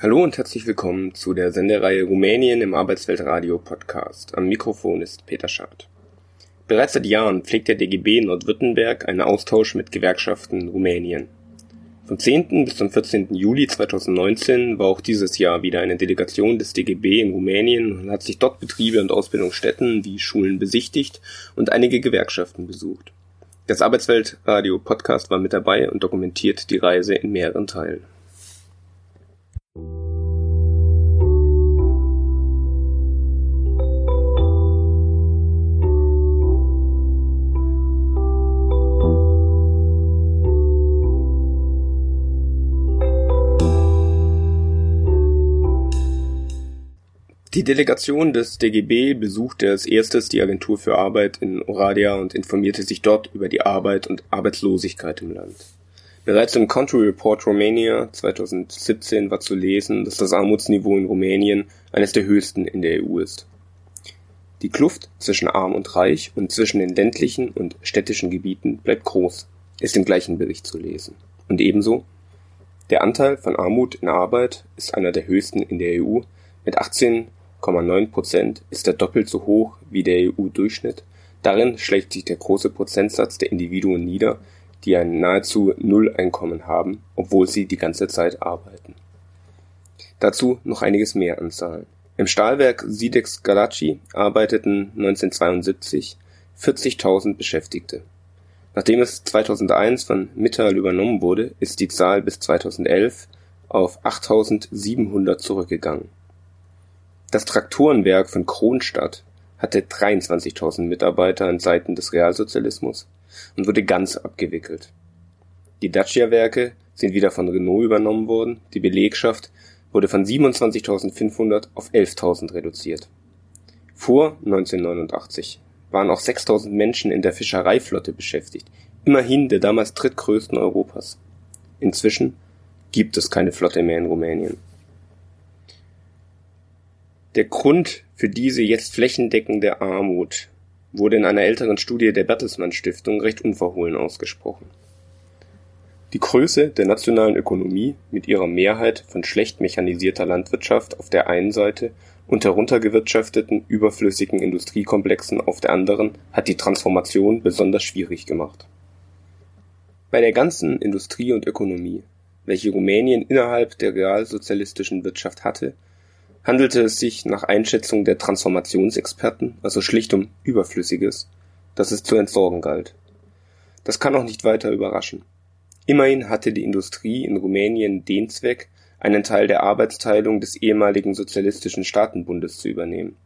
Hallo und herzlich willkommen zu der Sendereihe Rumänien im Arbeitsweltradio Podcast. Am Mikrofon ist Peter Schad. Bereits seit Jahren pflegt der DGB Nordwürttemberg einen Austausch mit Gewerkschaften Rumänien. Vom 10. bis zum 14. Juli 2019 war auch dieses Jahr wieder eine Delegation des DGB in Rumänien und hat sich dort Betriebe und Ausbildungsstätten wie Schulen besichtigt und einige Gewerkschaften besucht. Das Arbeitsweltradio Podcast war mit dabei und dokumentiert die Reise in mehreren Teilen. Die Delegation des DGB besuchte als erstes die Agentur für Arbeit in Oradea und informierte sich dort über die Arbeit und Arbeitslosigkeit im Land. Bereits im Country Report Romania 2017 war zu lesen, dass das Armutsniveau in Rumänien eines der höchsten in der EU ist. Die Kluft zwischen arm und reich und zwischen den ländlichen und städtischen Gebieten bleibt groß, ist im gleichen Bericht zu lesen. Und ebenso der Anteil von Armut in Arbeit ist einer der höchsten in der EU mit 18 Prozent ist er doppelt so hoch wie der EU-Durchschnitt, darin schlägt sich der große Prozentsatz der Individuen nieder, die ein nahezu Null-Einkommen haben, obwohl sie die ganze Zeit arbeiten. Dazu noch einiges mehr an Zahlen. Im Stahlwerk Sidex Galați arbeiteten 1972 40.000 Beschäftigte. Nachdem es 2001 von Mittal übernommen wurde, ist die Zahl bis 2011 auf 8.700 zurückgegangen das Traktorenwerk von Kronstadt hatte 23.000 Mitarbeiter in Zeiten des Realsozialismus und wurde ganz abgewickelt. Die Dacia-Werke sind wieder von Renault übernommen worden, die Belegschaft wurde von 27.500 auf 11.000 reduziert. Vor 1989 waren auch 6.000 Menschen in der Fischereiflotte beschäftigt, immerhin der damals drittgrößten Europas. Inzwischen gibt es keine Flotte mehr in Rumänien. Der Grund für diese jetzt flächendeckende Armut wurde in einer älteren Studie der Bertelsmann Stiftung recht unverhohlen ausgesprochen. Die Größe der nationalen Ökonomie mit ihrer Mehrheit von schlecht mechanisierter Landwirtschaft auf der einen Seite und heruntergewirtschafteten, überflüssigen Industriekomplexen auf der anderen hat die Transformation besonders schwierig gemacht. Bei der ganzen Industrie und Ökonomie, welche Rumänien innerhalb der realsozialistischen Wirtschaft hatte handelte es sich nach Einschätzung der Transformationsexperten also schlicht um Überflüssiges, das es zu entsorgen galt. Das kann auch nicht weiter überraschen. Immerhin hatte die Industrie in Rumänien den Zweck, einen Teil der Arbeitsteilung des ehemaligen sozialistischen Staatenbundes zu übernehmen.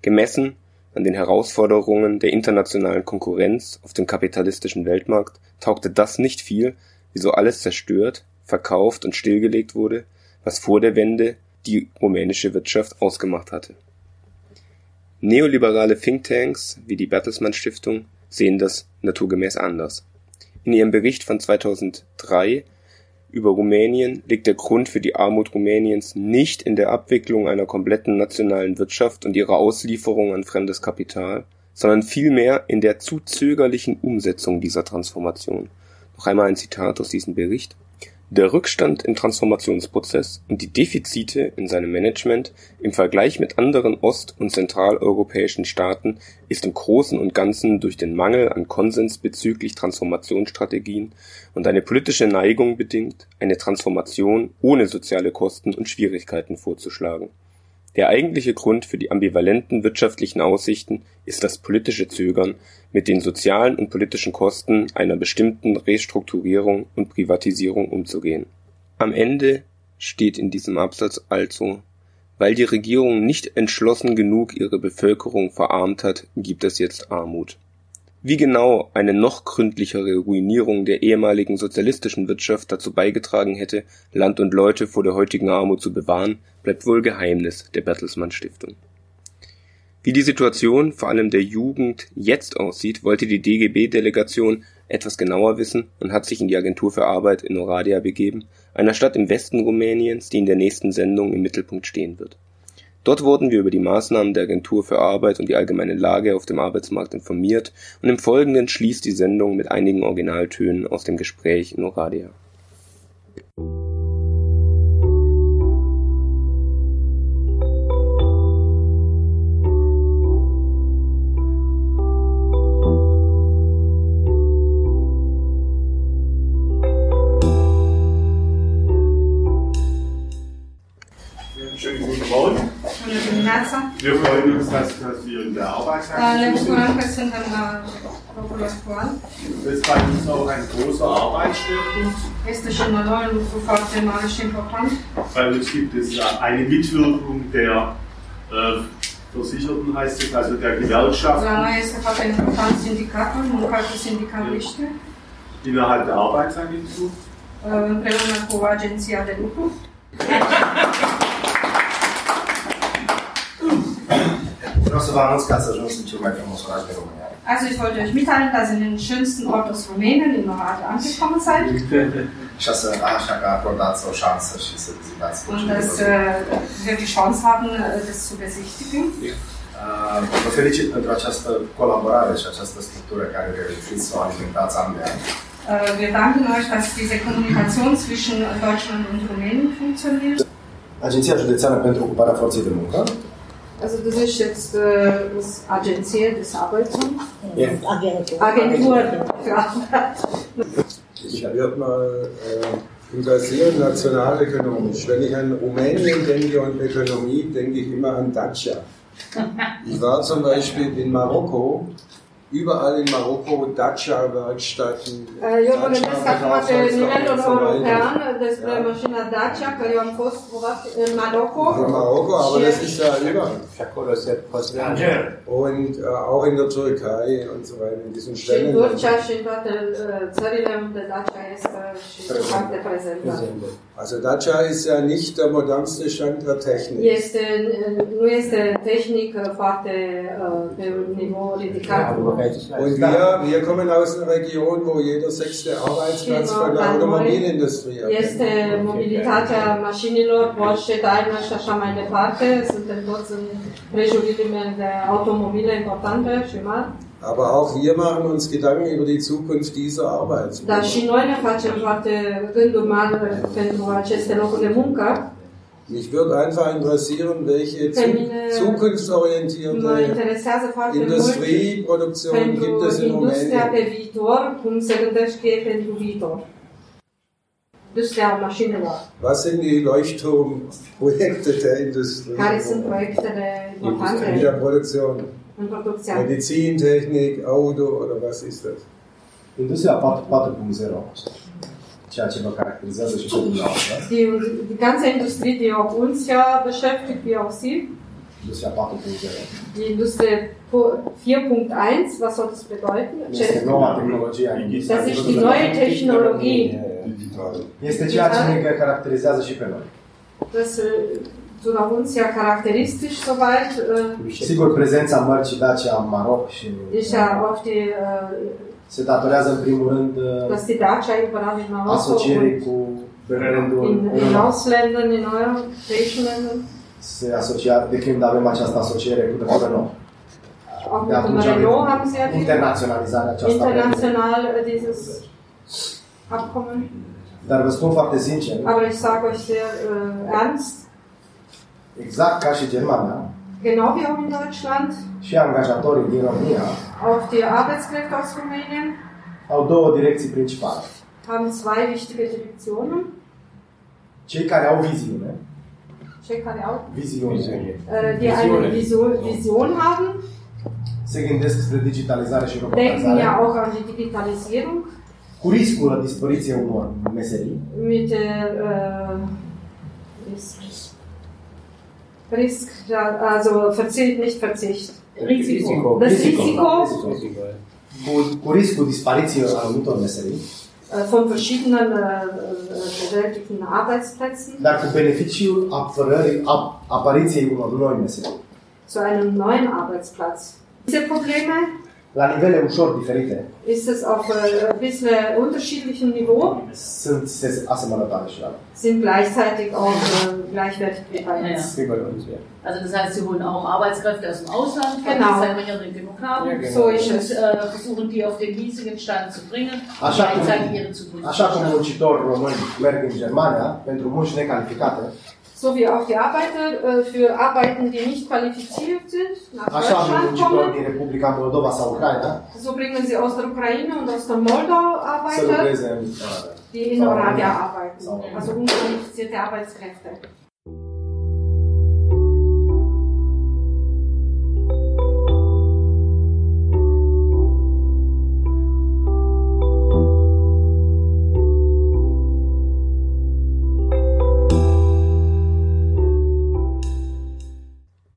Gemessen an den Herausforderungen der internationalen Konkurrenz auf dem kapitalistischen Weltmarkt taugte das nicht viel, wieso alles zerstört, verkauft und stillgelegt wurde, was vor der Wende die rumänische Wirtschaft ausgemacht hatte. Neoliberale Thinktanks wie die Bertelsmann Stiftung sehen das naturgemäß anders. In ihrem Bericht von 2003 über Rumänien liegt der Grund für die Armut Rumäniens nicht in der Abwicklung einer kompletten nationalen Wirtschaft und ihrer Auslieferung an fremdes Kapital, sondern vielmehr in der zu zögerlichen Umsetzung dieser Transformation. Noch einmal ein Zitat aus diesem Bericht der Rückstand im Transformationsprozess und die Defizite in seinem Management im Vergleich mit anderen ost- und zentraleuropäischen Staaten ist im Großen und Ganzen durch den Mangel an Konsens bezüglich Transformationsstrategien und eine politische Neigung bedingt, eine Transformation ohne soziale Kosten und Schwierigkeiten vorzuschlagen der eigentliche Grund für die ambivalenten wirtschaftlichen Aussichten ist das politische Zögern, mit den sozialen und politischen Kosten einer bestimmten Restrukturierung und Privatisierung umzugehen. Am Ende steht in diesem Absatz also weil die Regierung nicht entschlossen genug ihre Bevölkerung verarmt hat, gibt es jetzt Armut wie genau eine noch gründlichere Ruinierung der ehemaligen sozialistischen Wirtschaft dazu beigetragen hätte, Land und Leute vor der heutigen Armut zu bewahren, bleibt wohl Geheimnis der Bertelsmann Stiftung. Wie die Situation vor allem der Jugend jetzt aussieht, wollte die DGB-Delegation etwas genauer wissen und hat sich in die Agentur für Arbeit in Oradea begeben, einer Stadt im Westen Rumäniens, die in der nächsten Sendung im Mittelpunkt stehen wird Dort wurden wir über die Maßnahmen der Agentur für Arbeit und die allgemeine Lage auf dem Arbeitsmarkt informiert und im Folgenden schließt die Sendung mit einigen Originaltönen aus dem Gespräch in Oradia Dimineața! Wir freuen uns, dass, dass wir in der Arbeitsagentur sind. Das ist bei uns auch ein großer Arbeitsschwerpunkt. Bei uns gibt es äh, eine Mitwirkung der äh, Versicherten, heißt es, also der Gewerkschaften sindicaliști, innerhalb der Arbeitsagentur. împreună cu agenția de lucru. Vreau să vă anunț că ați ajuns în cel mai frumos oraș de România. Also ich wollte euch mitteilen, dass ihr in den schönsten Ort aus Rumänien, in Oradea, angekommen seid und dass äh, wir die Chance haben, äh, das zu besichtigen. Vă felicit pentru această colaborare și această structură care reușiți să o alimentați an de an. Wir danken euch, dass diese Kommunikation zwischen Deutschland und Rumänien funktioniert. Agenția Județeană pentru Ocuparea Forței de Muncă Also das ist jetzt äh, das Agenzie des Arbeitsamts. Agentur. Agentur Arbeit. Ich würde mal äh, interessieren, nationalökonomisch. Wenn ich an Rumänien denke und Ökonomie, denke ich immer an Dacia. Ich war zum Beispiel in Marokko, überall in Marokko Dacia-Werkstätten. Äh, Eu vorbesc acum pe nivelul european despre mașina Dacia, că eu am fost în Marocco. In Marokko, aber das ist ja überall. Und äh, auch in der Türkei und so weiter, in diesen Și Stellen. Turcia și în toate țările unde Dacia este și foarte prezentă. Also Dacia ist ja nicht der modernste Stand der Technik. Este, nu este tehnic uh, foarte pe un nivel ridicat. Und wir, wir kommen aus einer Region, wo jeder sechste Arbeitsplatz von der Automobilindustrie abhängt. mobilitatea mașinilor, Porsche, Daimler și așa mai departe. Suntem toți în prejurile de automobile importante și mari. Aber auch wir machen uns Gedanken über die Zukunft dieser Dar Arbeitswelt. și noi ne facem foarte gânduri mari pentru aceste locuri de muncă. Mich würde einfach interessieren, welche Feminine- Mă zukunftsorientierte Industrieproduktion gibt es in Rumänien. Was sind die Leuchtturmprojekte der Industrie? Care sunt proiectele in der Produktion? în producția? Medizintechnik, Auto oder was ist das? Industria 4.0, ceea ce vă caracterizează și pe dumneavoastră, Die, die ganze Industrie, die auch uns ja beschäftigt, wie auch Sie, Industria 4.0, die Industrie pu- 4.1, was soll das bedeuten? este noua tehnologie a Das industriei. ist die neue Technologie. Este ceea ce ne caracterizează și pe noi. Das äh, zu uns ja charakteristisch soweit äh, Sigur, prezența mărcii Dacia în Maroc și ist ja auch die, äh, se datorează în primul rând dass die Dacia überall in Marokko asocierii und cu brandul in, in Renault. Ausländern, in europäischen Ländern, Se asocia, de când avem această asociere cu de Renault. auch De mit dem atunci Renault haben sie ja die internaționalizarea aceasta. international äh, dieses Abkommen. Dar vă spun foarte sincer, Aber ich sage euch sehr äh, ernst, exact ca și Germania, genau wie auch in Deutschland, și angajatorii din România auch die Arbeitskräfte aus Rumänien au două direcții principale. haben zwei wichtige Direktionen. Cei care au viziune, Check kann auch. viziune, Äh, die eine Vision, Vision haben, se gândesc spre digitalizare și denken ja robotizare, auch an die Digitalisierung. Cu riscul la dispariție unor meserii, mit der äh, Risk, Risk, also Verzicht, nicht Verzicht. Risiko. Das Risiko cu riscul dispariției anumitor meserii, äh, von verschiedenen äh, äh, bewältigten Arbeitsplätzen dar cu beneficiul apărării, ap, apariției unor noi meserii. zu einem neuen Arbeitsplatz. Diese Probleme La nivele ușor diferite, ist es auf äh, ein bisschen unterschiedlichem Niveau, sunt se- asemănătoare și la sind gleichzeitig auch äh, gleichwertig wie bei Ja, uns. ja. Also das heißt, Sie holen auch Arbeitskräfte aus dem Ausland, Genau. die nicht genug haben, So ist und äh, versuchen die auf den hiesigen Stand zu bringen Așa gleichzeitig ihre Zukunft așa zu cum schaffen. muncitori români merg în Germania pentru munci necalificate, So wie auch die Arbeiter äh, für Arbeiten, die nicht qualifiziert sind, nach așa Deutschland kommen. din Republica Moldova sau Ucraina So bringen sie aus der Ukraine und aus der Moldau Arbeiter, die in România. arbeiten. Also unqualifizierte Arbeitskräfte.